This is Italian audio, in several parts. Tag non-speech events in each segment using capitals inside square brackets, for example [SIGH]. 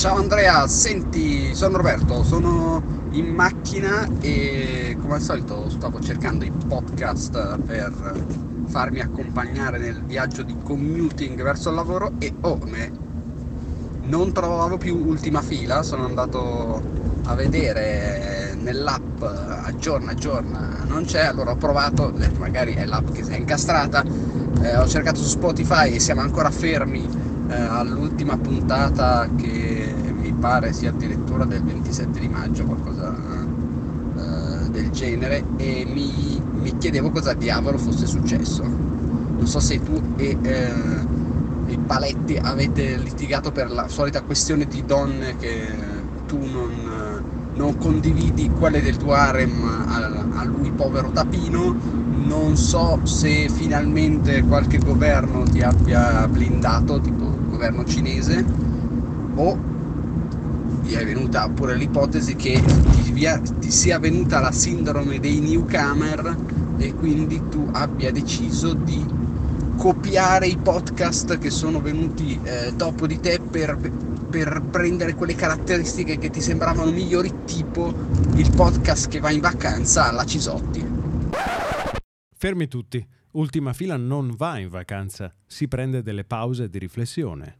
Ciao Andrea, senti, sono Roberto, sono in macchina e come al solito stavo cercando i podcast per farmi accompagnare nel viaggio di commuting verso il lavoro e oh, me non trovavo più ultima fila, sono andato a vedere nell'app aggiorna aggiorna non c'è, allora ho provato, magari è l'app che si è incastrata, eh, ho cercato su Spotify e siamo ancora fermi eh, all'ultima puntata che pare sia addirittura del 27 di maggio, qualcosa eh, del genere, e mi, mi, chiedevo cosa diavolo fosse successo. Non so se tu e eh, i paletti avete litigato per la solita questione di donne che tu non, non condividi quelle del tuo harem a, a lui povero tapino non so se finalmente qualche governo ti abbia blindato, tipo governo cinese o ti è venuta pure l'ipotesi che ti, via, ti sia venuta la sindrome dei newcomer e quindi tu abbia deciso di copiare i podcast che sono venuti eh, dopo di te per, per prendere quelle caratteristiche che ti sembravano migliori, tipo il podcast che va in vacanza alla Cisotti. Fermi tutti. Ultima fila non va in vacanza, si prende delle pause di riflessione.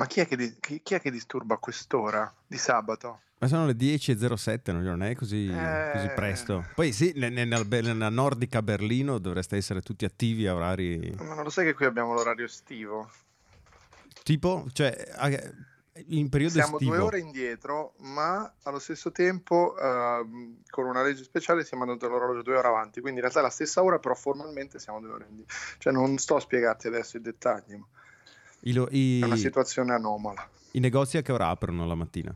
Ma chi è, che, chi, chi è che disturba a quest'ora di sabato? Ma sono le 10.07, non è così, eh... così presto. Poi sì, nella, nella, nordica Berlino dovreste essere tutti attivi a orari... Ma non lo sai che qui abbiamo l'orario estivo? Tipo, cioè, in periodo siamo estivo. due ore indietro, ma allo stesso tempo uh, con una legge speciale siamo andati all'orologio due ore avanti, quindi in realtà è la stessa ora, però formalmente siamo due ore indietro. Cioè non sto a spiegarti adesso i dettagli, ma I lo, i... è una situazione anomala. I negozi a che ora aprono la mattina?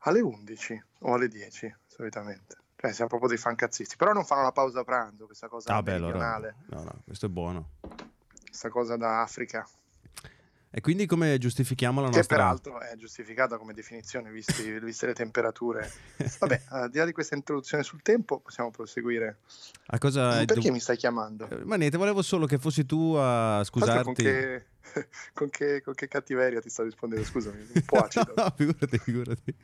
Alle 11 o alle 10 solitamente. Cioè siamo proprio dei fancazzisti, però non fanno la pausa pranzo, questa cosa ah, beh, allora, no, no, questo è buono. Questa cosa da Africa. E quindi come giustifichiamo la nostra... Che peraltro è giustificata come definizione, visti, [LAUGHS] viste le temperature. Vabbè, [LAUGHS] al di là di questa introduzione sul tempo, possiamo proseguire. A cosa Perché dov... mi stai chiamando? Eh, ma niente, volevo solo che fossi tu a scusarti. Con che, [LAUGHS] con, che, con che, cattiveria ti sto rispondendo, scusami, un po' acido. no, figurati, figurati.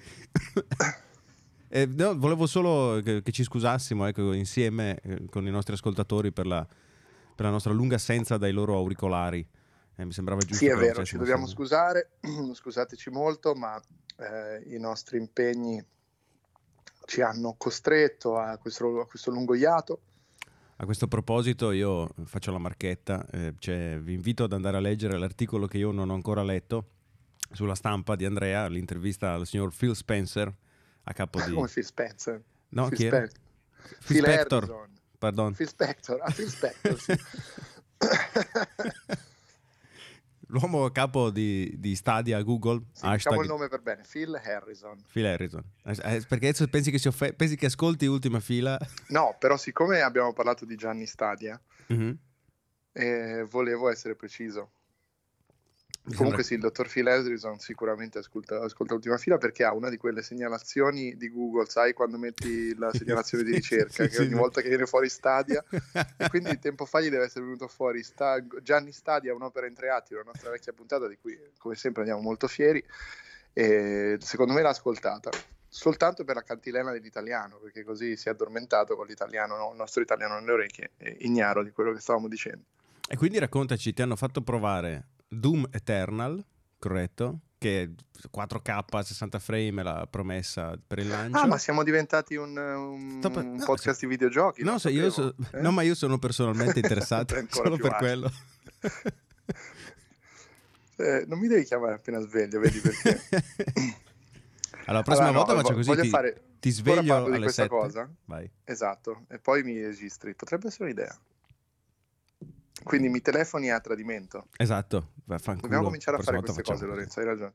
eh, no, volevo solo che, che ci scusassimo ecco, insieme eh, con i nostri ascoltatori per la, per la nostra lunga assenza dai loro auricolari. Eh, mi sembrava giusto. Sì, è vero, ci dobbiamo sempre. scusare, [CLEARS THROAT] scusateci molto, ma eh, i nostri impegni ci hanno costretto a questo, a questo lungo iato. A questo proposito io faccio la marchetta, eh, cioè, vi invito ad andare a leggere l'articolo che io non ho ancora letto sulla stampa di Andrea, l'intervista al signor Phil Spencer a capo di... Come Phil Spencer? No, Phil chi Spe- Phil, Phil Spector. Pardon. Phil Spector, ah, Phil Spector, sì. [LAUGHS] [LAUGHS] l'uomo capo di, di Stadia Google. Sì, hashtag... Diciamo il nome per bene, Phil Harrison. Phil Harrison. Eh, eh, perché adesso pensi che, si off... pensi che ascolti ultima fila? [LAUGHS] No, però siccome abbiamo parlato di Gianni Stadia, mm-hmm. eh, volevo essere preciso. Comunque sì, il dottor Phil Harrison sicuramente ascolta, ascolta l'ultima fila perché ha una di quelle segnalazioni di Google, sai quando metti la segnalazione di ricerca, sì, che sì, ogni sì. volta che viene fuori Stadia, [LAUGHS] e quindi tempo fa gli deve essere venuto fuori Sta- Gianni Stadia, un'opera in tre atti, la nostra vecchia puntata di cui come sempre andiamo molto fieri, e secondo me l'ha ascoltata soltanto per la cantilena dell'italiano, perché così si è addormentato con l'italiano, no? il nostro italiano nelle orecchie, ignaro di quello che stavamo dicendo. E quindi raccontaci, ti hanno fatto provare Doom Eternal, corretto? Che 4K 60 frame è la promessa per il lancio. Ah, ma siamo diventati un, un, Stop, un no, podcast se... di videogiochi. No, io so... eh? no, ma io sono personalmente [LAUGHS] interessato solo per quello. [LAUGHS] Eh, non mi devi chiamare appena sveglio, vedi perché? [LAUGHS] allora, la prossima allora, volta no, faccio così, ti, fare, ti sveglio alle di questa 7. cosa. Vai. Esatto, e poi mi registri. Potrebbe essere un'idea. Quindi mi telefoni a tradimento. Esatto. Dobbiamo cominciare a fare queste cose, Lorenzo, hai ragione.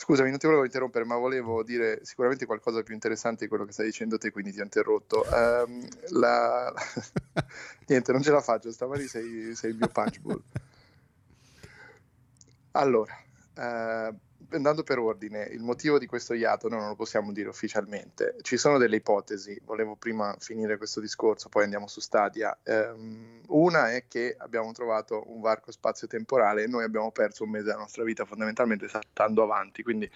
Scusami, non ti volevo interrompere, ma volevo dire sicuramente qualcosa più interessante di quello che stai dicendo te, quindi ti ho interrotto. Um, la... [LAUGHS] Niente, non ce la faccio, stamani sei, sei il mio punch ball. [LAUGHS] Allora, uh, andando per ordine, il motivo di questo iato noi non lo possiamo dire ufficialmente. Ci sono delle ipotesi, volevo prima finire questo discorso, poi andiamo su Stadia. Um, una è che abbiamo trovato un varco spazio-temporale e noi abbiamo perso un mese della nostra vita fondamentalmente saltando avanti, quindi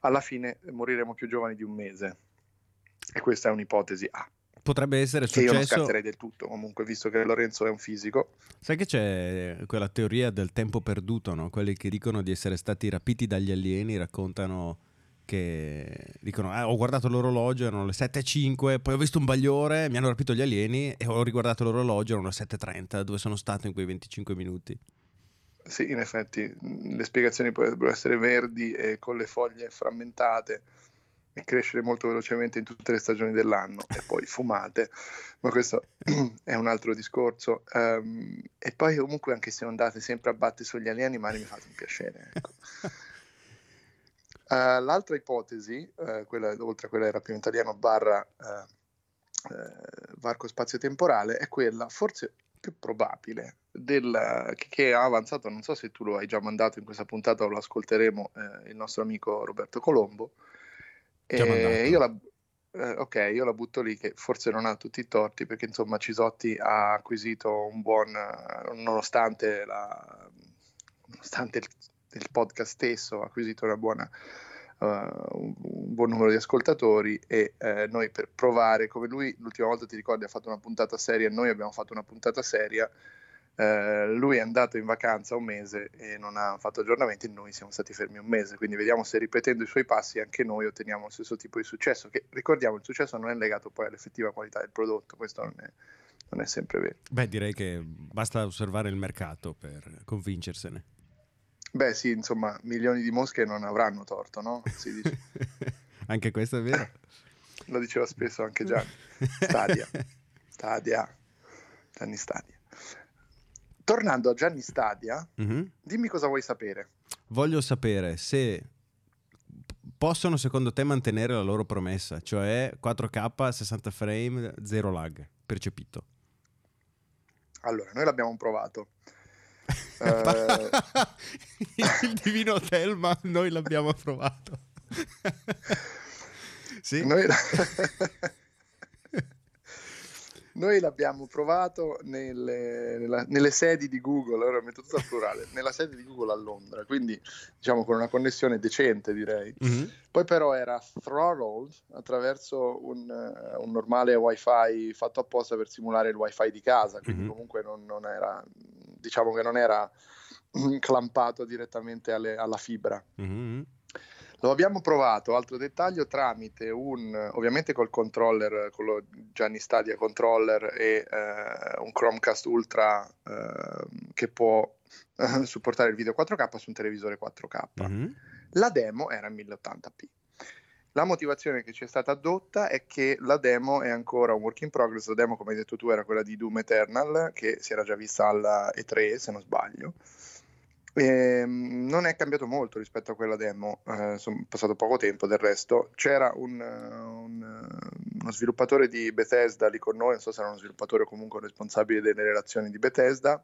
alla fine moriremo più giovani di un mese. E questa è un'ipotesi A. Potrebbe essere successo. Che io non scatterei del tutto, comunque, visto che Lorenzo è un fisico. Sai che c'è quella teoria del tempo perduto, no? Quelli che dicono di essere stati rapiti dagli alieni raccontano che dicono ah, ho guardato l'orologio, erano le 7.05, poi ho visto un bagliore, mi hanno rapito gli alieni e ho riguardato l'orologio, erano le 7.30, dove sono stato in quei 25 minuti. Sì, in effetti le spiegazioni potrebbero essere verdi e con le foglie frammentate e crescere molto velocemente in tutte le stagioni dell'anno e poi fumate, ma questo [CLEARS THROAT] è un altro discorso. Um, e poi comunque anche se andate sempre a battere sugli alieni, ma mi fate un piacere. Ecco. Uh, [LAUGHS] l'altra ipotesi, uh, quella, oltre a quella del rapino italiano barra uh, varco spazio-temporale, è quella forse più probabile del, che, che, ha avanzato, non so se tu lo hai già mandato in questa puntata o lo ascolteremo, il nostro amico Roberto Colombo, e io la, eh, ok, io la butto lì che forse non ha tutti i torti perché insomma Cisotti ha acquisito un buon, nonostante, la, nonostante il, il, podcast stesso, ha acquisito una buona, uh, un, un, buon numero di ascoltatori e uh, noi per provare, come lui l'ultima volta ti ricordi ha fatto una puntata seria, noi abbiamo fatto una puntata seria eh, lui è andato in vacanza un mese e non ha fatto aggiornamenti noi siamo stati fermi un mese, quindi vediamo se ripetendo i suoi passi anche noi otteniamo lo stesso tipo di successo, che ricordiamo il successo non è legato poi all'effettiva qualità del prodotto, questo non è, non è sempre vero. Beh, direi che basta osservare il mercato per convincersene. Beh sì, insomma, milioni di mosche non avranno torto, no? Si dice. [LAUGHS] anche questo è vero. Lo diceva spesso anche Gianni. Stadia. [LAUGHS] Stadia. Gianni Stadia. Tornando a Gianni Stadia, mm-hmm. dimmi cosa vuoi sapere. Voglio sapere se possono secondo te mantenere la loro promessa, cioè 4K, 60 frame, zero lag, percepito. Allora, noi l'abbiamo provato. [LAUGHS] eh... Il [LAUGHS] divino Telma, noi l'abbiamo provato. [LAUGHS] sì. Noi... Noi l'abbiamo provato nelle, nella, nelle, sedi di Google, ora metto tutto al plurale, [LAUGHS] nella sede di Google a Londra, quindi diciamo con una connessione decente direi. Mm-hmm. Poi però era throttled attraverso un, uh, un, normale wifi fatto apposta per simulare il wifi di casa, quindi mm-hmm. comunque non, non, era, diciamo che non era [CLEARS THROAT] clampato direttamente alle, alla fibra. Mm-hmm. Lo abbiamo provato, altro dettaglio, tramite un, ovviamente col controller, con lo Gianni Stadia controller e eh, un Chromecast Ultra eh, che può eh, supportare il video 4K su un televisore 4K. Mm-hmm. La demo era 1080p. La motivazione che ci è stata adotta è che la demo è ancora un work in progress. La demo, come hai detto tu, era quella di Doom Eternal, che si era già vista alla E3, se non sbaglio. E, ehm, non è cambiato molto rispetto a quella demo, eh, sono passato poco tempo del resto. C'era un, un, uno sviluppatore di Bethesda lì con noi, non so se era uno sviluppatore o comunque un responsabile delle relazioni di Bethesda,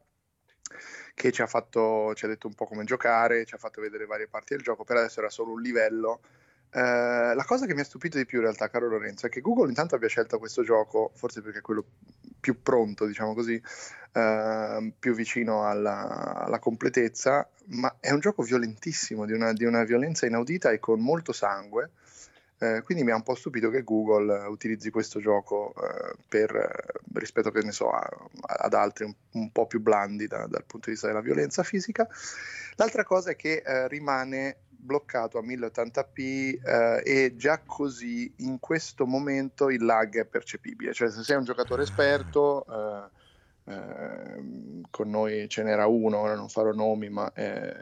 che ci ha, fatto, ci ha detto un po' come giocare, ci ha fatto vedere varie parti del gioco, per adesso era solo un livello Uh, la cosa che mi ha stupito di più in realtà, caro Lorenzo, è che Google intanto abbia scelto questo gioco, forse perché è quello più pronto, diciamo così, uh, più vicino alla, alla, completezza, ma è un gioco violentissimo, di una, di una violenza inaudita e con molto sangue. Uh, quindi mi ha un po' stupito che Google utilizzi questo gioco per, rispetto che ne so, a, ad altri un, un, po' più blandi da, dal punto di vista della violenza fisica. L'altra cosa è che rimane bloccato a 1080p eh, e già così in questo momento il lag è percepibile, cioè se sei un giocatore esperto eh, eh, con noi ce n'era uno, ora non farò nomi, ma eh,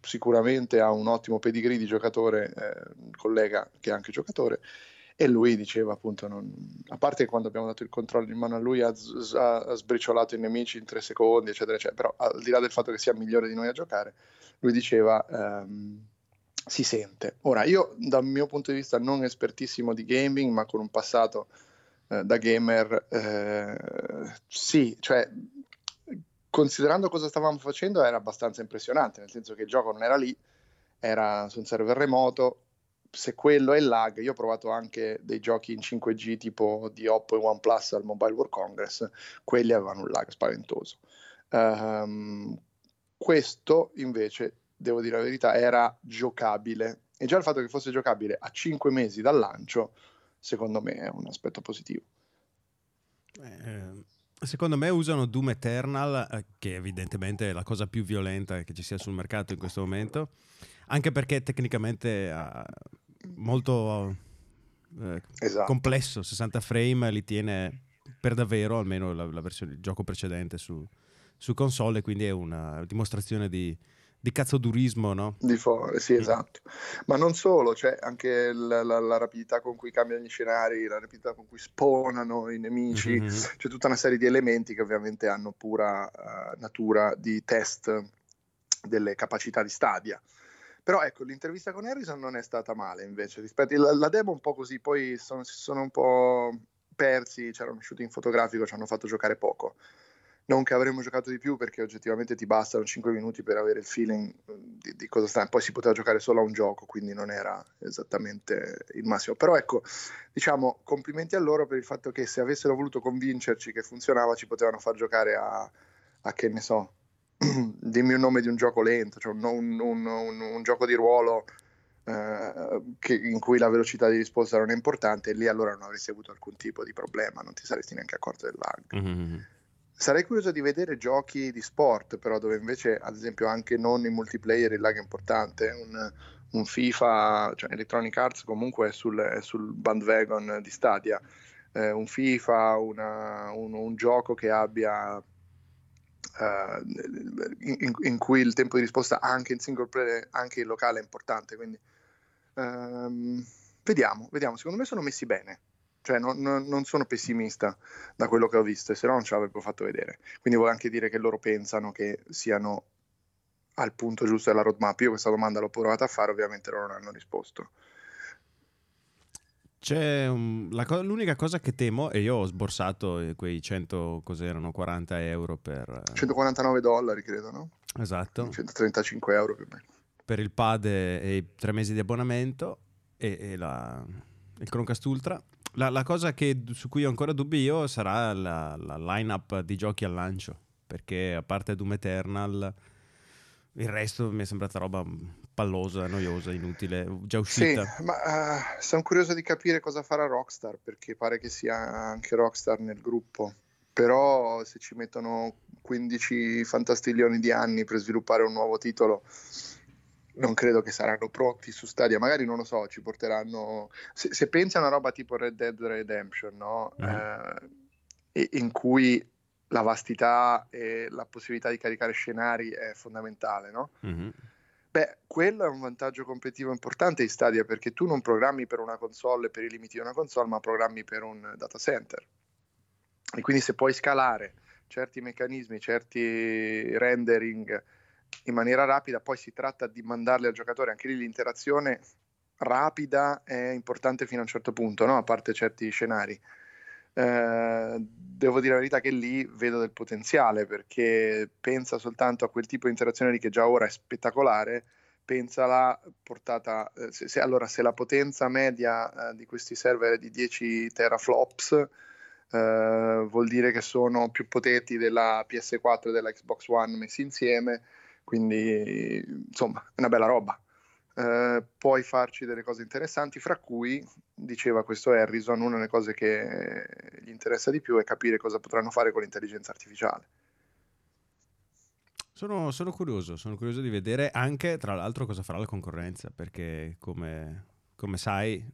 sicuramente ha un ottimo pedigree di giocatore, eh, collega che è anche giocatore, e lui diceva appunto, non, a parte quando abbiamo dato il controllo in mano a lui ha, ha, sbriciolato i nemici in tre secondi, eccetera, eccetera, però al di là del fatto che sia migliore di noi a giocare, lui diceva ehm, si sente. Ora, io dal mio punto di vista non espertissimo di gaming, ma con un passato eh, da gamer, eh, sì, cioè considerando cosa stavamo facendo era abbastanza impressionante, nel senso che il gioco non era lì, era su un server remoto, se quello è il lag, io ho provato anche dei giochi in 5G tipo di Oppo e OnePlus al Mobile World Congress, quelli avevano un lag spaventoso. Um, questo invece, devo dire la verità, era giocabile e già il fatto che fosse giocabile a 5 mesi dal lancio, secondo me è un aspetto positivo. Eh, secondo me usano Doom Eternal, eh, che evidentemente è la cosa più violenta che ci sia sul mercato in questo momento, anche perché tecnicamente molto eh, esatto. complesso, 60 frame li tiene per davvero, almeno la, la versione, il gioco precedente su, su console, quindi è una dimostrazione di, di cazzodurismo, no? Di fore, sì, esatto. Ma non solo, c'è anche la, la, la, rapidità con cui cambiano gli scenari, la rapidità con cui spawnano i nemici, mm-hmm. c'è tutta una serie di elementi che ovviamente hanno pura uh, natura di test delle capacità di Stadia. Però ecco, l'intervista con Harrison non è stata male invece, rispetto la, la demo un po' così, poi sono, si sono un po' persi, c'era uno shooting fotografico, ci hanno fatto giocare poco. Non che avremmo giocato di più perché oggettivamente ti bastano 5 minuti per avere il feeling di, di cosa sta. Poi si poteva giocare solo a un gioco, quindi non era esattamente il massimo. Però ecco, diciamo, complimenti a loro per il fatto che se avessero voluto convincerci che funzionava, ci potevano far giocare a, a che ne so, [CLEARS THROAT] dimmi un nome di un gioco lento, cioè un, un, un, un gioco di ruolo eh, che, in cui la velocità di risposta non è importante, e lì allora non avresti avuto alcun tipo di problema, non ti saresti neanche accorto del lag. Mm-hmm. Sarei curioso di vedere giochi di sport, però, dove invece, ad esempio, anche non in multiplayer il lag è importante. Un, un FIFA, cioè Electronic Arts comunque è sul, è sul bandwagon di Stadia. Eh, un FIFA, una, un, un, gioco che abbia Uh, in, in, cui il tempo di risposta anche in single player, anche in locale è importante. Quindi um, vediamo, vediamo. Secondo me sono messi bene. Cioè, non, non, sono pessimista da quello che ho visto, se no non ce l'avrebbero fatto vedere. Quindi vuol anche dire che loro pensano che siano al punto giusto della roadmap. Io questa domanda l'ho provata a fare, ovviamente loro non hanno risposto. C'è un, la, l'unica cosa che temo, e io ho sborsato eh, quei 100, cos'erano, 40 euro per... 149 eh, dollari, credo, no? Esatto. 135 euro più o meno. Per il pad e, i tre mesi di abbonamento e, e la, il Chromecast Ultra. La, la, cosa che, su cui ho ancora dubbi io sarà la, la line-up di giochi al lancio, perché a parte Doom Eternal il resto mi è sembrata roba pallosa, noiosa, inutile, già uscita. Sì, ma uh, sono curioso di capire cosa farà Rockstar, perché pare che sia anche Rockstar nel gruppo. Però se ci mettono 15 fantastiglioni di anni per sviluppare un nuovo titolo, non credo che saranno pronti su Stadia. Magari non lo so, ci porteranno. Se, se pensi a una roba tipo Red Dead Redemption, no? Mm. Eh, in cui la vastità e la possibilità di caricare scenari è fondamentale, no? Mm-hmm. Beh, quello è un vantaggio competitivo importante di Stadia perché tu non programmi per una console per i limiti di una console, ma programmi per un data center. E quindi se puoi scalare certi meccanismi, certi rendering in maniera rapida, poi si tratta di mandarli al giocatore, anche lì l'interazione rapida è importante fino a un certo punto, no? a parte certi scenari. Eh, devo dire la verità che lì vedo del potenziale perché pensa soltanto a quel tipo di interazione lì che già ora è spettacolare, pensa la portata, eh, se, se, allora se la potenza media eh, di questi server è di 10 teraflops, eh, vuol dire che sono più potenti della PS4 e della Xbox One messi insieme, quindi insomma è una bella roba. Eh, puoi farci delle cose interessanti, fra cui, diceva questo Harrison, una delle cose che gli interessa di più è capire cosa potranno fare con l'intelligenza artificiale. Sono, sono curioso, sono curioso di vedere anche, tra l'altro, cosa farà la concorrenza, perché come, come sai,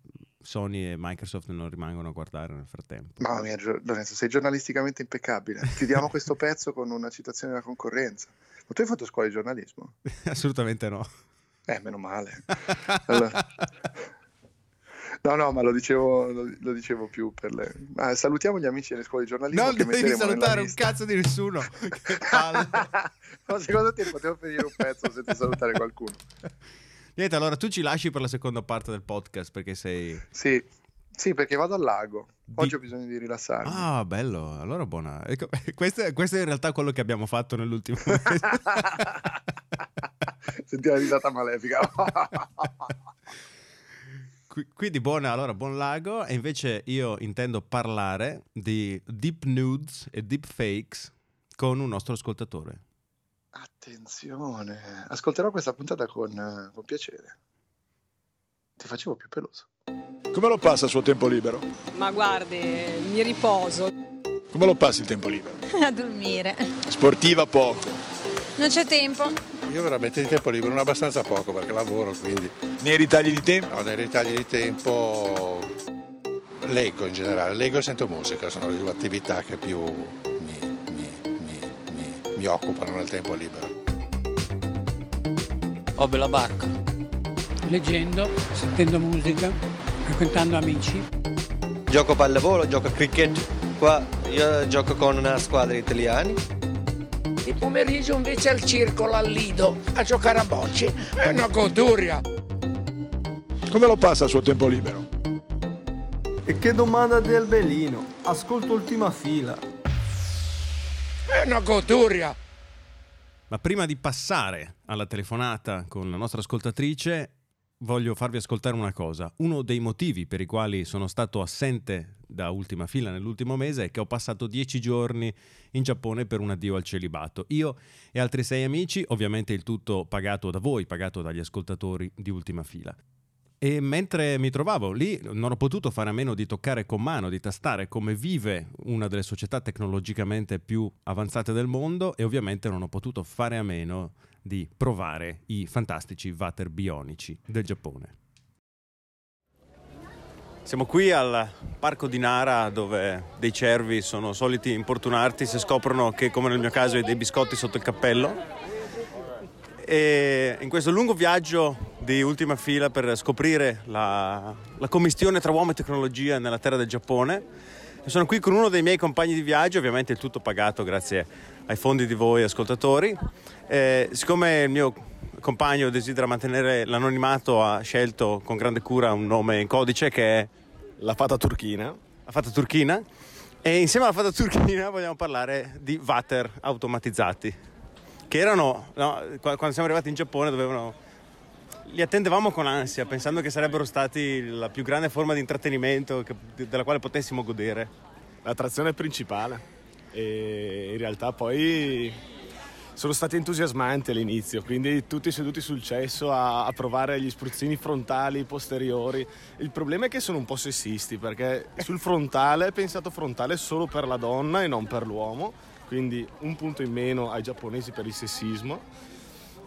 Sony e Microsoft non rimangono a guardare nel frattempo. Mamma mia, Lorenzo, sei giornalisticamente impeccabile. Chiudiamo questo pezzo con una citazione della concorrenza. Ma tu hai fatto scuola di giornalismo? [LAUGHS] Assolutamente no. Eh, meno male. [LAUGHS] Allora... No, no, ma lo dicevo, lo, lo dicevo più per le... Ah, salutiamo gli amici delle scuole di giornalismo. Non devi salutare un cazzo di nessuno. [LAUGHS] che palle. no, secondo te potevo finire un pezzo senza salutare qualcuno. Niente, allora tu ci lasci per la seconda parte del podcast perché sei... Sì, sì, perché vado al lago. Oggi di... ho bisogno di rilassarmi. Ah, bello. Allora buona. Ecco, [LAUGHS] questo, è, questo, è in realtà quello che abbiamo fatto nell'ultimo [LAUGHS] mese. [LAUGHS] Senti la risata malefica. Quindi buona, allora, buon lago. E invece io intendo parlare di deep nudes e deep fakes con un nostro ascoltatore. Attenzione, ascolterò questa puntata con, con piacere. Ti facevo più peloso. Come lo passa il suo tempo libero? Ma guardi, mi riposo. Come lo passi il tempo libero? [LAUGHS] A dormire. Sportiva poco. Non c'è tempo. Io veramente di tempo libero non abbastanza poco perché lavoro, quindi... Nei ritagli di tempo? No, nei ritagli di tempo leggo in generale, leggo e sento musica, sono le due attività che più mi, mi, mi, mi occupano nel tempo libero. Ho bella barca. Leggendo, sentendo musica frequentando amici. Gioco pallavolo, gioco a cricket. Qua io gioco con una squadra di italiani. Il pomeriggio invece al circolo al Lido a giocare a bocce. È una goduria. Come lo passa il suo tempo libero? E che domanda del Belino. Ascolto ultima fila. È una goduria. Ma prima di passare alla telefonata con la nostra ascoltatrice, voglio farvi ascoltare una cosa. Uno dei motivi per i quali sono stato assente da ultima fila nell'ultimo mese è che ho passato dieci giorni in Giappone per un addio al celibato. Io e altri sei amici, ovviamente il tutto pagato da voi, pagato dagli ascoltatori di ultima fila. E mentre mi trovavo lì non ho potuto fare a meno di toccare con mano, di tastare come vive una delle società tecnologicamente più avanzate del mondo e ovviamente non ho potuto fare a meno di provare i fantastici water bionici del Giappone. Siamo qui al parco di Nara dove dei cervi sono soliti importunarti se scoprono che come nel mio caso hai dei biscotti sotto il cappello. E in questo lungo viaggio di ultima fila per scoprire la, la commistione tra uomo e tecnologia nella terra del Giappone, sono qui con uno dei miei compagni di viaggio, ovviamente tutto pagato grazie ai fondi di voi ascoltatori. Eh, siccome il mio compagno desidera mantenere l'anonimato, ha scelto con grande cura un nome in codice che è La Fata Turchina. La Fata Turchina. E insieme alla Fata Turchina [LAUGHS] vogliamo parlare di water automatizzati, che erano, no, quando siamo arrivati in Giappone, dovevano li attendevamo con ansia, pensando che sarebbero stati la più grande forma di intrattenimento che, della quale potessimo godere. L'attrazione principale e in realtà poi sono stati entusiasmanti all'inizio, quindi tutti seduti sul cesso a, a, provare gli spruzzini frontali, posteriori. Il problema è che sono un po' sessisti perché sul frontale è pensato frontale solo per la donna e non per l'uomo, quindi un punto in meno ai giapponesi per il sessismo.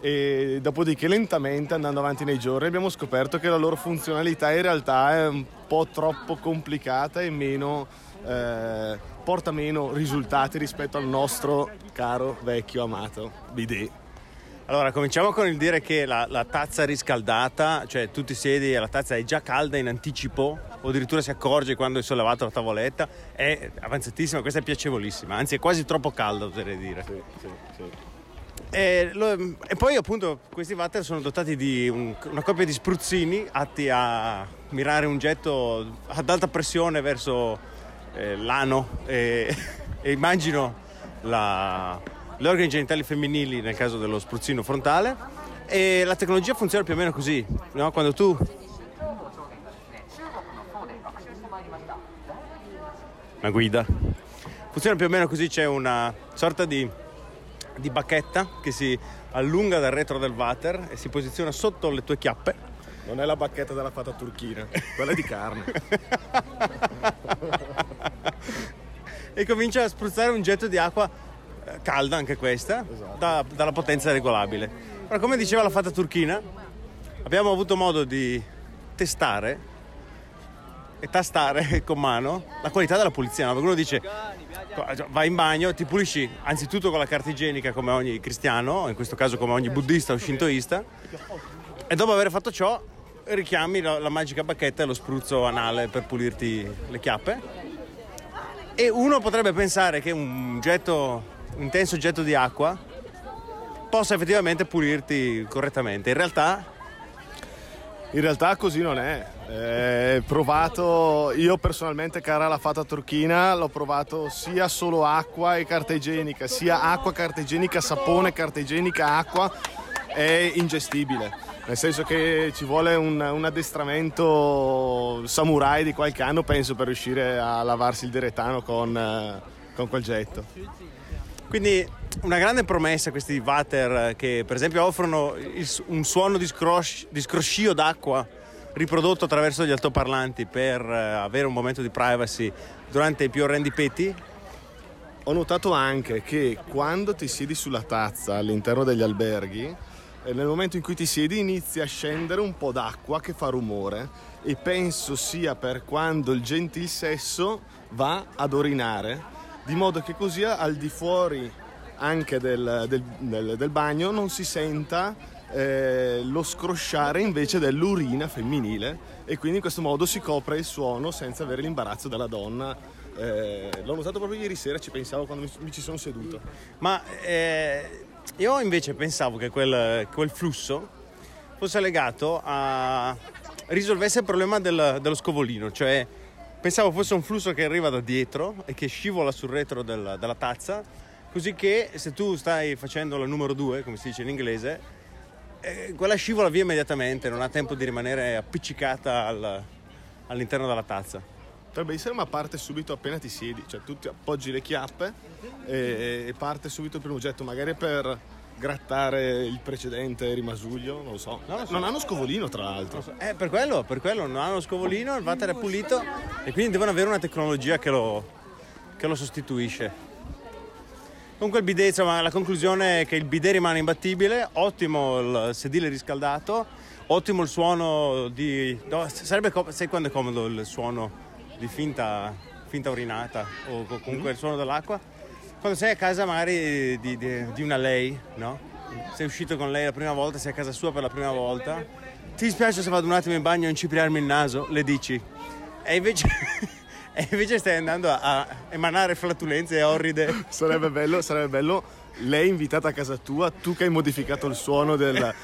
E dopodiché lentamente andando avanti nei giorni abbiamo scoperto che la loro funzionalità in realtà è un po' troppo complicata e meno... Eh, porta meno risultati rispetto al nostro caro vecchio amato bidet. Allora, cominciamo con il dire che la, la, tazza riscaldata, cioè tu ti siedi e la tazza è già calda in anticipo, o addirittura si accorge quando hai sollevato la tavoletta, è avanzatissima, questa è piacevolissima, anzi è quasi troppo calda, oserei dire. Sì, sì, sì. E, lo, e, poi appunto questi water sono dotati di un, una coppia di spruzzini atti a mirare un getto ad alta pressione verso eh, l'ano e, [LAUGHS] e immagino la, le organi genitali femminili nel caso dello spruzzino frontale e la tecnologia funziona più o meno così, no? quando tu una guida funziona più o meno così c'è una sorta di, di bacchetta che si allunga dal retro del water e si posiziona sotto le tue chiappe non è la bacchetta della fata turchina, quella è di carne. [LAUGHS] e comincia a spruzzare un getto di acqua eh, calda, anche questa, esatto. da, dalla potenza regolabile. Ora, come diceva la fata turchina, abbiamo avuto modo di testare e tastare [LAUGHS] con mano la qualità della pulizia. No? Perché uno dice, vai in bagno, ti pulisci anzitutto con la carta igienica come ogni cristiano, in questo caso come ogni buddista o shintoista, e dopo aver fatto ciò richiami la, la magica bacchetta e lo spruzzo anale per pulirti le chiappe. E uno potrebbe pensare che un getto, un intenso getto di acqua possa effettivamente pulirti correttamente. In realtà in realtà così non è. Eh, provato, io personalmente cara la fata turchina, l'ho provato sia solo acqua e carta igienica, sia acqua, carta igienica, sapone, carta igienica, acqua, è ingestibile. Nel senso che ci vuole un, un addestramento samurai di qualche anno, penso, per riuscire a lavarsi il direttano con, eh, con quel getto. Quindi una grande promessa questi water che per esempio offrono il, un suono di, scrosci, di scroscio d'acqua riprodotto attraverso gli altoparlanti per uh, avere un momento di privacy durante i più orrendi peti. Ho notato anche che quando ti siedi sulla tazza all'interno degli alberghi, eh, nel momento in cui ti siedi inizia a scendere un po' d'acqua che fa rumore. E penso sia per quando il gentil sesso va ad orinare, di modo che così al di fuori anche del, del, del, del bagno non si senta eh, lo scrosciare invece dell'urina femminile. E quindi in questo modo si copre il suono senza avere l'imbarazzo della donna. Eh, l'ho notato proprio ieri sera, ci pensavo quando mi, mi ci sono seduto. Ma eh, io invece pensavo che quel, quel, flusso fosse legato a risolvesse il problema del, dello scovolino, cioè pensavo fosse un flusso che arriva da dietro e che scivola sul retro del, della tazza così che se tu stai facendo la numero 2, come si dice in inglese, eh, quella scivola via immediatamente, non ha tempo di rimanere appiccicata al, all'interno della tazza. Potrebbe essere ma parte subito appena ti siedi, cioè tu ti appoggi le chiappe e, e parte subito il primo oggetto, magari per grattare il precedente rimasuglio, non lo so. Non, lo so. non hanno scovolino tra l'altro. So. Eh, per quello, per quello non hanno scovolino, il water è pulito e quindi devono avere una tecnologia che lo, che lo sostituisce. Comunque il bidet, insomma, la conclusione è che il bidet rimane imbattibile, ottimo il sedile riscaldato, ottimo il suono di... No, sarebbe com- sai quando è comodo il suono di finta, finta urinata o comunque il suono dell'acqua? Quando sei a casa magari di, di, di una lei, no? Sei uscito con lei la prima volta, sei a casa sua per la prima volta. Ti dispiace se vado un attimo in bagno a incipriarmi il naso? Le dici. E invece... [LAUGHS] e invece stai andando a, a emanare flatulenze orride. Sarebbe bello, sarebbe bello lei invitata a casa tua, tu che hai modificato il suono del... [LAUGHS]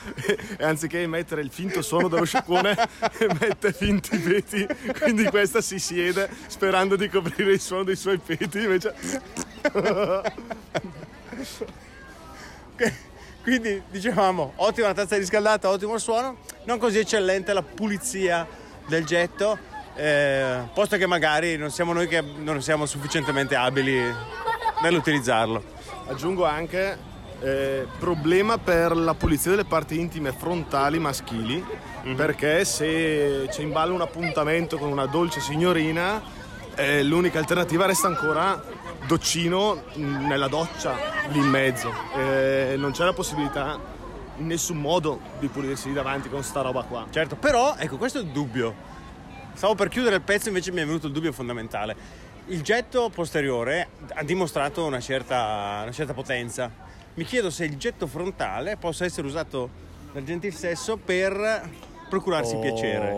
e anziché emettere il finto suono dello sciacquone [LAUGHS] emette finti peti, quindi questa si siede sperando di coprire il suono dei suoi peti, invece... [LAUGHS] quindi dicevamo, ottima tazza riscaldata, ottimo il suono, non così eccellente la pulizia del getto, eh, posto che magari non siamo noi che non siamo sufficientemente abili nell'utilizzarlo. Aggiungo anche eh, problema per la pulizia delle parti intime frontali maschili, mm-hmm. perché se c'è in ballo un appuntamento con una dolce signorina, eh, l'unica alternativa resta ancora doccino nella doccia lì in mezzo. Eh, non c'è la possibilità in nessun modo di pulirsi lì davanti con sta roba qua. Certo, però ecco questo è il dubbio Stavo per chiudere il pezzo, invece mi è venuto il dubbio fondamentale. Il getto posteriore ha dimostrato una certa, una certa potenza. Mi chiedo se il getto frontale possa essere usato dal gentil sesso per procurarsi oh. piacere.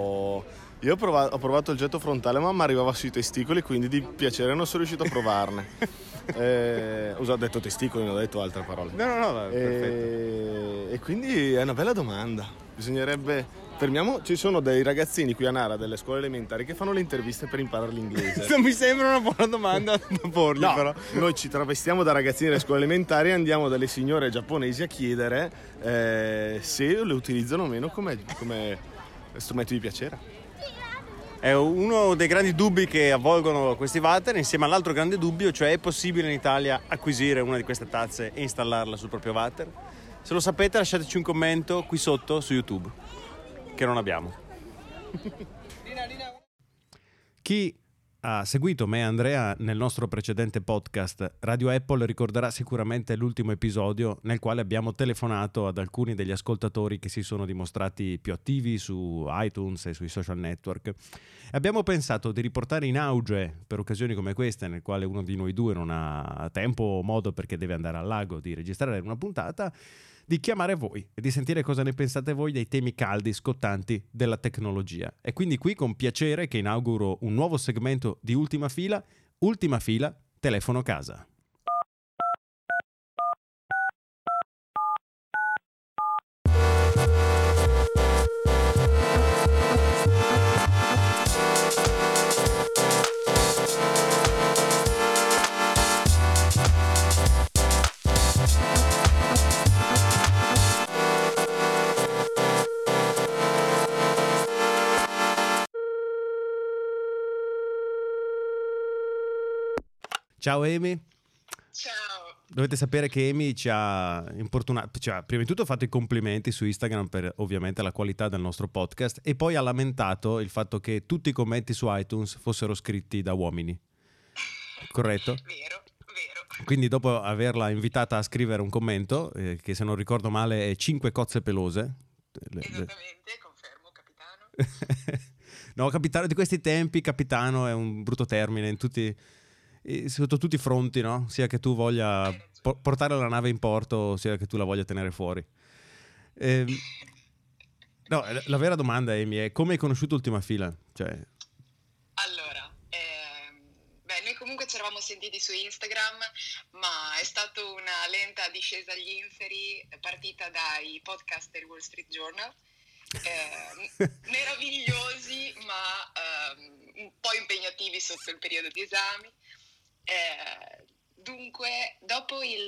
Io ho provato, ho provato, il getto frontale, ma mi arrivava sui testicoli, quindi di piacere non sono riuscito a provarne. [LAUGHS] eh, ho detto testicoli, non ho detto altre parole. No, no, no, e, e quindi è una bella domanda. Bisognerebbe Fermiamo, ci sono dei ragazzini qui a Nara delle scuole elementari che fanno le interviste per imparare l'inglese. [LAUGHS] non mi sembra una buona domanda [LAUGHS] da porgli, no, però. Noi ci travestiamo da ragazzini delle scuole elementari e andiamo dalle signore giapponesi a chiedere eh, se le utilizzano o meno come, come strumento di piacere. È uno dei grandi dubbi che avvolgono questi water, insieme all'altro grande dubbio, cioè è possibile in Italia acquisire una di queste tazze e installarla sul proprio water? Se lo sapete lasciateci un commento qui sotto su YouTube che non abbiamo. Chi ha seguito me e Andrea nel nostro precedente podcast, Radio Apple ricorderà sicuramente l'ultimo episodio nel quale abbiamo telefonato ad alcuni degli ascoltatori che si sono dimostrati più attivi su iTunes e sui social network. Abbiamo pensato di riportare in auge per occasioni come queste, nel quale uno di noi due non ha tempo o modo perché deve andare al lago di registrare una puntata di chiamare voi e di sentire cosa ne pensate voi dei temi caldi, scottanti della tecnologia. E quindi qui con piacere che inauguro un nuovo segmento di Ultima Fila, Ultima Fila, Telefono Casa. Ciao Amy. Ciao. Dovete sapere che Amy ci ha importunato, cioè, prima di tutto ha fatto i complimenti su Instagram per ovviamente la qualità del nostro podcast e poi ha lamentato il fatto che tutti i commenti su iTunes fossero scritti da uomini. Corretto? Vero, vero. Quindi dopo averla invitata a scrivere un commento, eh, che se non ricordo male è 5 cozze pelose. Esattamente, confermo, capitano. [LAUGHS] no, capitano di questi tempi, capitano è un brutto termine in tutti sotto tutti i fronti, no? sia che tu voglia po- portare la nave in porto, sia che tu la voglia tenere fuori. Eh, no, la vera domanda, Amy, è come hai conosciuto Ultima Fila? Cioè... Allora, ehm, beh, noi comunque ci eravamo sentiti su Instagram, ma è stata una lenta discesa agli inferi partita dai podcast del Wall Street Journal. Eh, [LAUGHS] meravigliosi ma ehm, un po' impegnativi sotto il periodo di esami eh, dunque, dopo il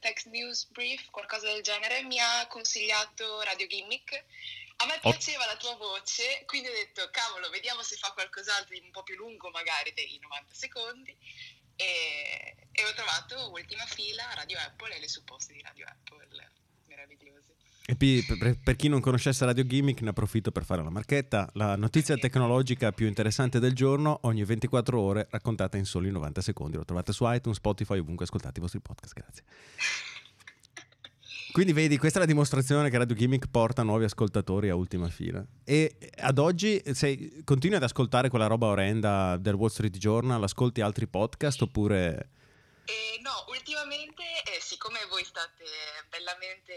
text news brief, qualcosa del genere, mi ha consigliato Radio Gimmick. A me piaceva la tua voce, quindi ho detto, cavolo, vediamo se fa qualcos'altro di un po' più lungo, magari dei 90 secondi. E, e ho trovato ultima fila Radio Apple e le supposte di Radio Apple meravigliose. E per, per, chi non conoscesse Radio Gimmick ne approfitto per fare la marchetta. La notizia tecnologica più interessante del giorno, ogni 24 ore, raccontata in soli 90 secondi. Lo trovate su iTunes, Spotify, ovunque ascoltate i vostri podcast. Grazie. Quindi vedi, questa è la dimostrazione che Radio Gimmick porta nuovi ascoltatori a ultima fila. E ad oggi sei, continui ad ascoltare quella roba orrenda del Wall Street Journal? Ascolti altri podcast oppure... Eh, no, ultimamente, eh, siccome voi state bellamente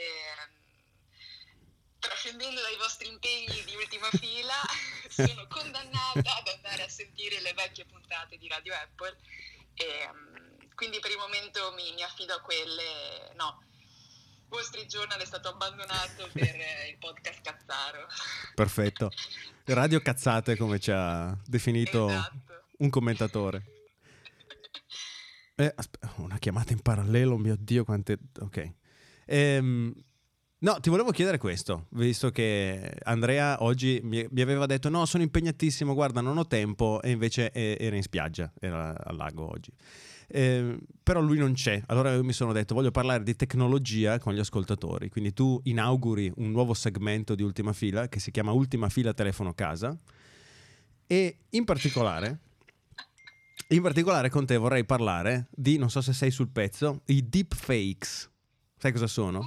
trascendendo dai vostri impegni di ultima fila, [LAUGHS] sono condannata ad andare a sentire le vecchie puntate di Radio Apple e um, quindi per il momento mi, mi, affido a quelle, no, Wall Street Journal è stato abbandonato per il podcast Cazzaro. Perfetto. Radio Cazzate come ci ha definito esatto. un commentatore. Eh, asp- una chiamata in parallelo, mio Dio, quante... Ok. Ehm, No, ti volevo chiedere questo, visto che Andrea oggi mi, aveva detto no, sono impegnatissimo, guarda, non ho tempo, e invece era in spiaggia, era al lago oggi. Eh, però lui non c'è, allora io mi sono detto voglio parlare di tecnologia con gli ascoltatori, quindi tu inauguri un nuovo segmento di Ultima Fila che si chiama Ultima Fila Telefono Casa e in particolare... In particolare con te vorrei parlare di, non so se sei sul pezzo, i deepfakes. Sai cosa sono?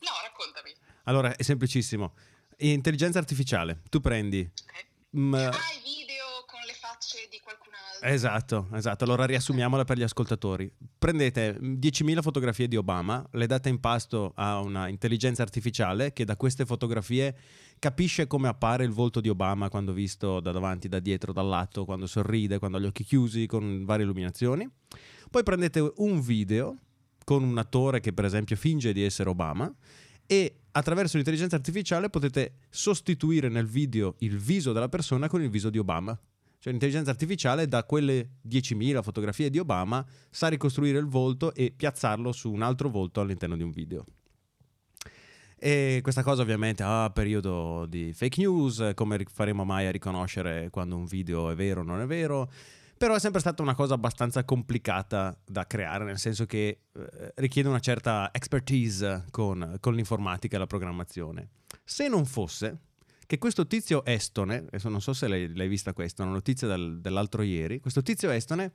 No, raccontami. Allora, è semplicissimo. Intelligenza artificiale, tu prendi... Okay. M- ah, i video con le facce di qualcun altro. Esatto, esatto. Allora riassumiamola per gli ascoltatori. Prendete 10.000 fotografie di Obama, le date in pasto a una intelligenza artificiale che da queste fotografie capisce come appare il volto di Obama quando visto da davanti, da dietro, dal lato, quando sorride, quando ha gli occhi chiusi, con varie illuminazioni. Poi prendete un video con un attore che per esempio finge di essere Obama e attraverso l'intelligenza artificiale potete sostituire nel video il viso della persona con il viso di Obama. Cioè l'intelligenza artificiale da quelle 10.000 fotografie di Obama sa ricostruire il volto e piazzarlo su un altro volto all'interno di un video. E questa cosa ovviamente ha ah, periodo di fake news, come faremo mai a riconoscere quando un video è vero o non è vero? Però è sempre stata una cosa abbastanza complicata da creare, nel senso che eh, richiede una certa expertise con, con l'informatica e la programmazione. Se non fosse che questo tizio estone, adesso non so se l'hai, l'hai vista questa, una notizia dal, dell'altro ieri, questo tizio estone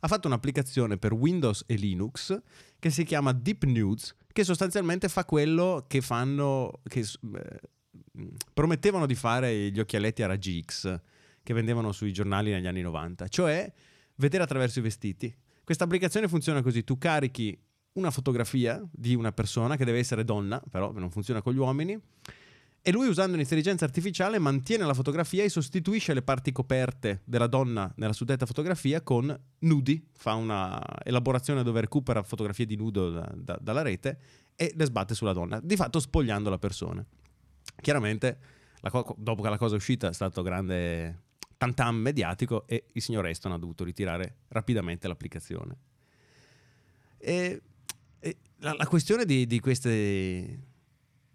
ha fatto un'applicazione per Windows e Linux che si chiama Deep Nudes, che sostanzialmente fa quello che fanno, che eh, promettevano di fare gli occhialetti a raggi X che vendevano sui giornali negli anni 90, cioè vedere attraverso i vestiti. Questa applicazione funziona così, tu carichi una fotografia di una persona che deve essere donna, però non funziona con gli uomini, e lui usando l'intelligenza artificiale mantiene la fotografia e sostituisce le parti coperte della donna nella suddetta fotografia con nudi, fa una elaborazione dove recupera fotografie di nudo da, da, dalla rete e le sbatte sulla donna, di fatto spogliando la persona. Chiaramente, co- dopo che la cosa è uscita è stato grande tantam mediatico e il signor Eston ha dovuto ritirare rapidamente l'applicazione. E, e la, la, questione di, di queste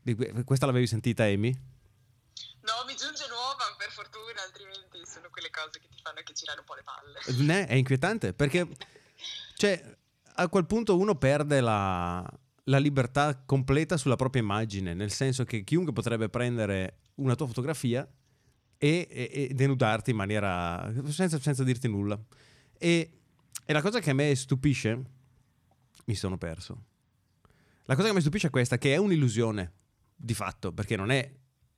di, questa l'avevi sentita, Amy? No, mi giunge nuova, per fortuna, altrimenti sono quelle cose che ti fanno anche girare un po' le palle. Ne, è inquietante perché cioè, a quel punto uno perde la, la libertà completa sulla propria immagine, nel senso che chiunque potrebbe prendere una tua fotografia e, e, e denudarti in maniera senza, senza dirti nulla. E, e, la cosa che a me stupisce, mi sono perso. La cosa che mi stupisce è questa, che è un'illusione di fatto, perché non è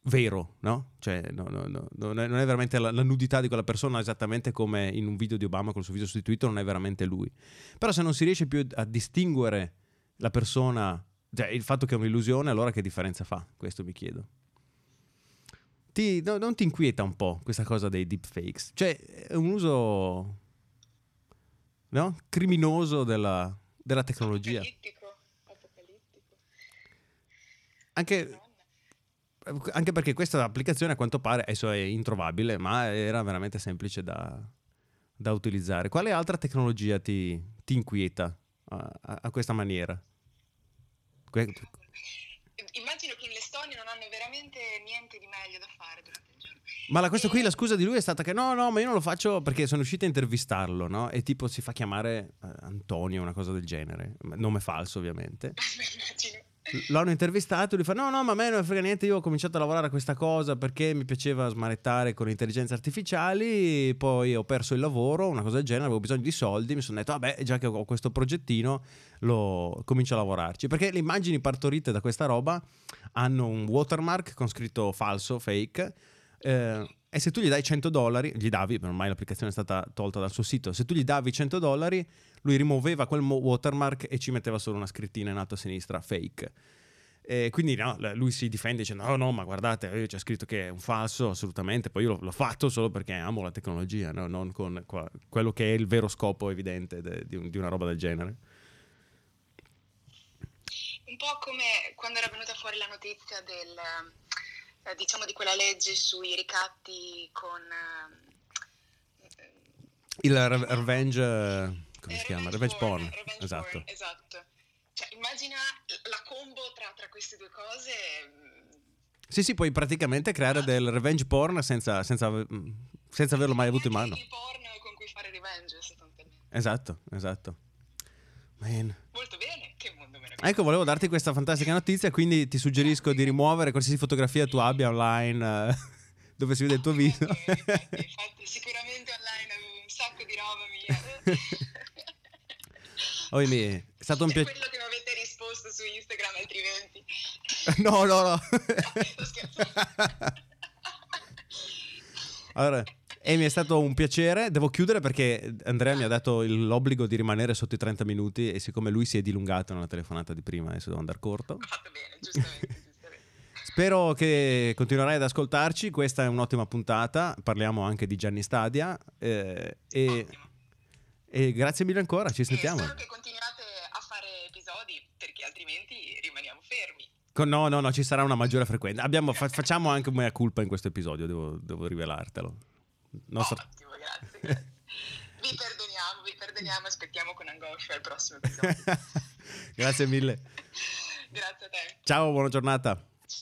vero, no? Cioè, no, no, no, non, è, non, è, veramente la, la, nudità di quella persona, esattamente come in un video di Obama con il suo viso sostituito, non è veramente lui. Però se non si riesce più a distinguere la persona, cioè il fatto che è un'illusione, allora che differenza fa? Questo mi chiedo. Ti, non ti inquieta un po' questa cosa dei deepfakes? Cioè, è un uso no? criminoso della, della tecnologia. Apocalittico. Anche, anche, perché questa applicazione a quanto pare adesso è introvabile, ma era veramente semplice da, da utilizzare. Quale altra tecnologia ti, ti inquieta a, a, a, questa maniera? Que- Estonia non hanno veramente niente di meglio da fare durante il giorno. Ma la, questo qui, la scusa di lui è stata che no, no, ma io non lo faccio perché sono uscito a intervistarlo, no? E tipo si fa chiamare uh, Antonio, una cosa del genere. Nome falso, ovviamente. [LAUGHS] Immagino l'hanno intervistato e lui fa no no ma a me non frega niente io ho cominciato a lavorare a questa cosa perché mi piaceva smanettare con intelligenze artificiali poi ho perso il lavoro una cosa del genere avevo bisogno di soldi mi sono detto vabbè già che ho questo progettino lo comincio a lavorarci. Perché le immagini partorite da questa roba hanno un watermark con scritto falso fake eh, e se tu gli dai 100 dollari, gli davi, ormai l'applicazione è stata tolta dal suo sito, se tu gli davi 100 dollari, lui rimuoveva quel watermark e ci metteva solo una scrittina in alto a sinistra, fake. E quindi no, lui si difende dicendo no, no, ma guardate, c'è scritto che è un falso, assolutamente, poi io l'ho fatto solo perché amo la tecnologia, no? non con qua, quello che è il vero scopo evidente de, di, di una roba del genere. Un po' come quando era venuta fuori la notizia del eh, diciamo di quella legge sui ricatti con... Eh, il re- revenge... come si chiama? Revenge porn. Revenge esatto. Porn, esatto. Cioè, immagina la combo tra, tra queste due cose... Mm, sì, sì, puoi praticamente creare ah. del revenge porn senza, senza, senza averlo mai avuto in mano. Porn con cui fare revenge, sostanzialmente. Esatto, esatto. Man. Molto bene, che mondo meraviglioso. Ecco, volevo darti questa fantastica notizia, quindi ti suggerisco di rimuovere qualsiasi fotografia tu abbia online eh, [LAUGHS] dove si vede il tuo viso. [LAUGHS] Infatti, sicuramente online avevo un sacco di roba mia. [LAUGHS] Ohimè, è stato un piacere. quello che mi avete risposto su Instagram altrimenti. no, no, no. allora, Amy, è stato un piacere. Devo chiudere perché Andrea mi ha dato l'obbligo di rimanere sotto i 30 minuti e siccome lui si è dilungato nella telefonata di prima, adesso devo andare corto. Ha fatto bene, [LAUGHS] giustamente. Spero che continuerai ad ascoltarci. Questa è un'ottima puntata. Parliamo anche di Gianni Stadia. Eh, e, e, grazie mille ancora. Ci sentiamo. spero che continuate a fare episodi perché altrimenti rimaniamo fermi. No, no, no, ci sarà una maggiore frequenza. Abbiamo, fa, facciamo anche mea culpa in questo episodio, devo, devo rivelartelo. Nostra... Ottimo, grazie. grazie. [LAUGHS] vi perdoniamo, vi perdoniamo, aspettiamo con angoscia il prossimo episodio. [LAUGHS] grazie mille. grazie a te. Ciao, buona giornata.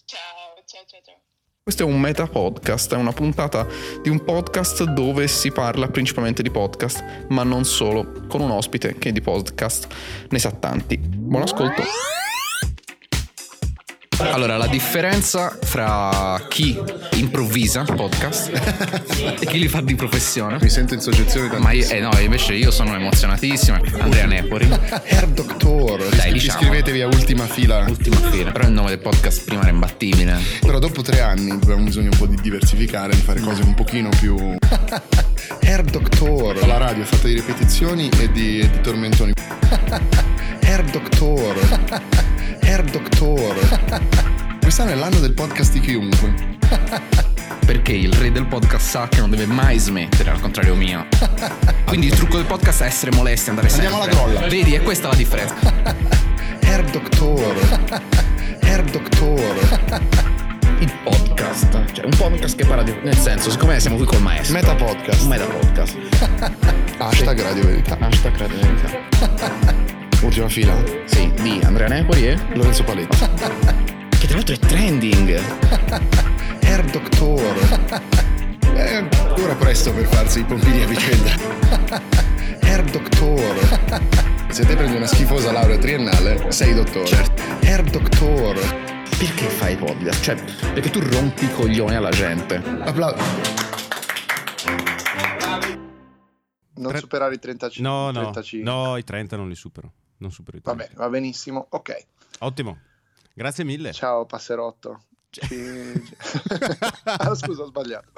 Ciao, ciao, ciao, ciao. Questo è un meta podcast, è una puntata di un podcast dove si parla principalmente di podcast, ma non solo, con un ospite che di podcast ne sa tanti. Buon ascolto. Allora, la differenza fra chi improvvisa podcast [LAUGHS] e chi li fa di professione. Mi sento in soggezione Ma io, eh no, invece io sono emozionatissimo. Andrea Nepori. [LAUGHS] Hair Doctor. Dai, diciamo. Iscrivetevi a Ultima Fila. Ultima fila. Però il nome del podcast prima era imbattibile. Però dopo tre anni abbiamo bisogno un po' di diversificare, di fare cose un pochino più... [LAUGHS] Hair Doctor. La radio è fatta di ripetizioni e di, di tormentoni. Hair Doctor. Quest'anno è l'anno del podcast di chiunque. [LAUGHS] Perché il re del podcast sa che non deve mai smettere, al contrario mio. [LAUGHS] Quindi il trucco del podcast è essere molesti, andare sempre. Andiamo alla grolla. Vedi, è questa la differenza. Hair Doctor. [LAUGHS] Hair Doctor. Il podcast. Cioè, un podcast che parla di. Nel senso, siccome siamo qui col maestro. Meta podcast. Meta podcast. Hashtag Radio Verità. Hashtag Radio Verità. Ultima fila. Sì, di Andrea Nepoli e Lorenzo Paletti. Che tra l'altro è trending. [LAUGHS] Hair Doctor. È ancora presto per farsi i pompini a vicenda. [LAUGHS] Hair Doctor. Se te prendi una schifosa laurea triennale, sei dottore. Certo. Hair Doctor. Perché fai podcast? Cioè, perché tu rompi i coglioni alla gente. Applauso. Non superare i 35. No, no, 35. no, i 30 non li supero. Non supero i 30. Va bene, va benissimo. Ok. Ottimo. Grazie mille. Ciao, passerotto. Ci... [LAUGHS] ah, scusa, ho sbagliato.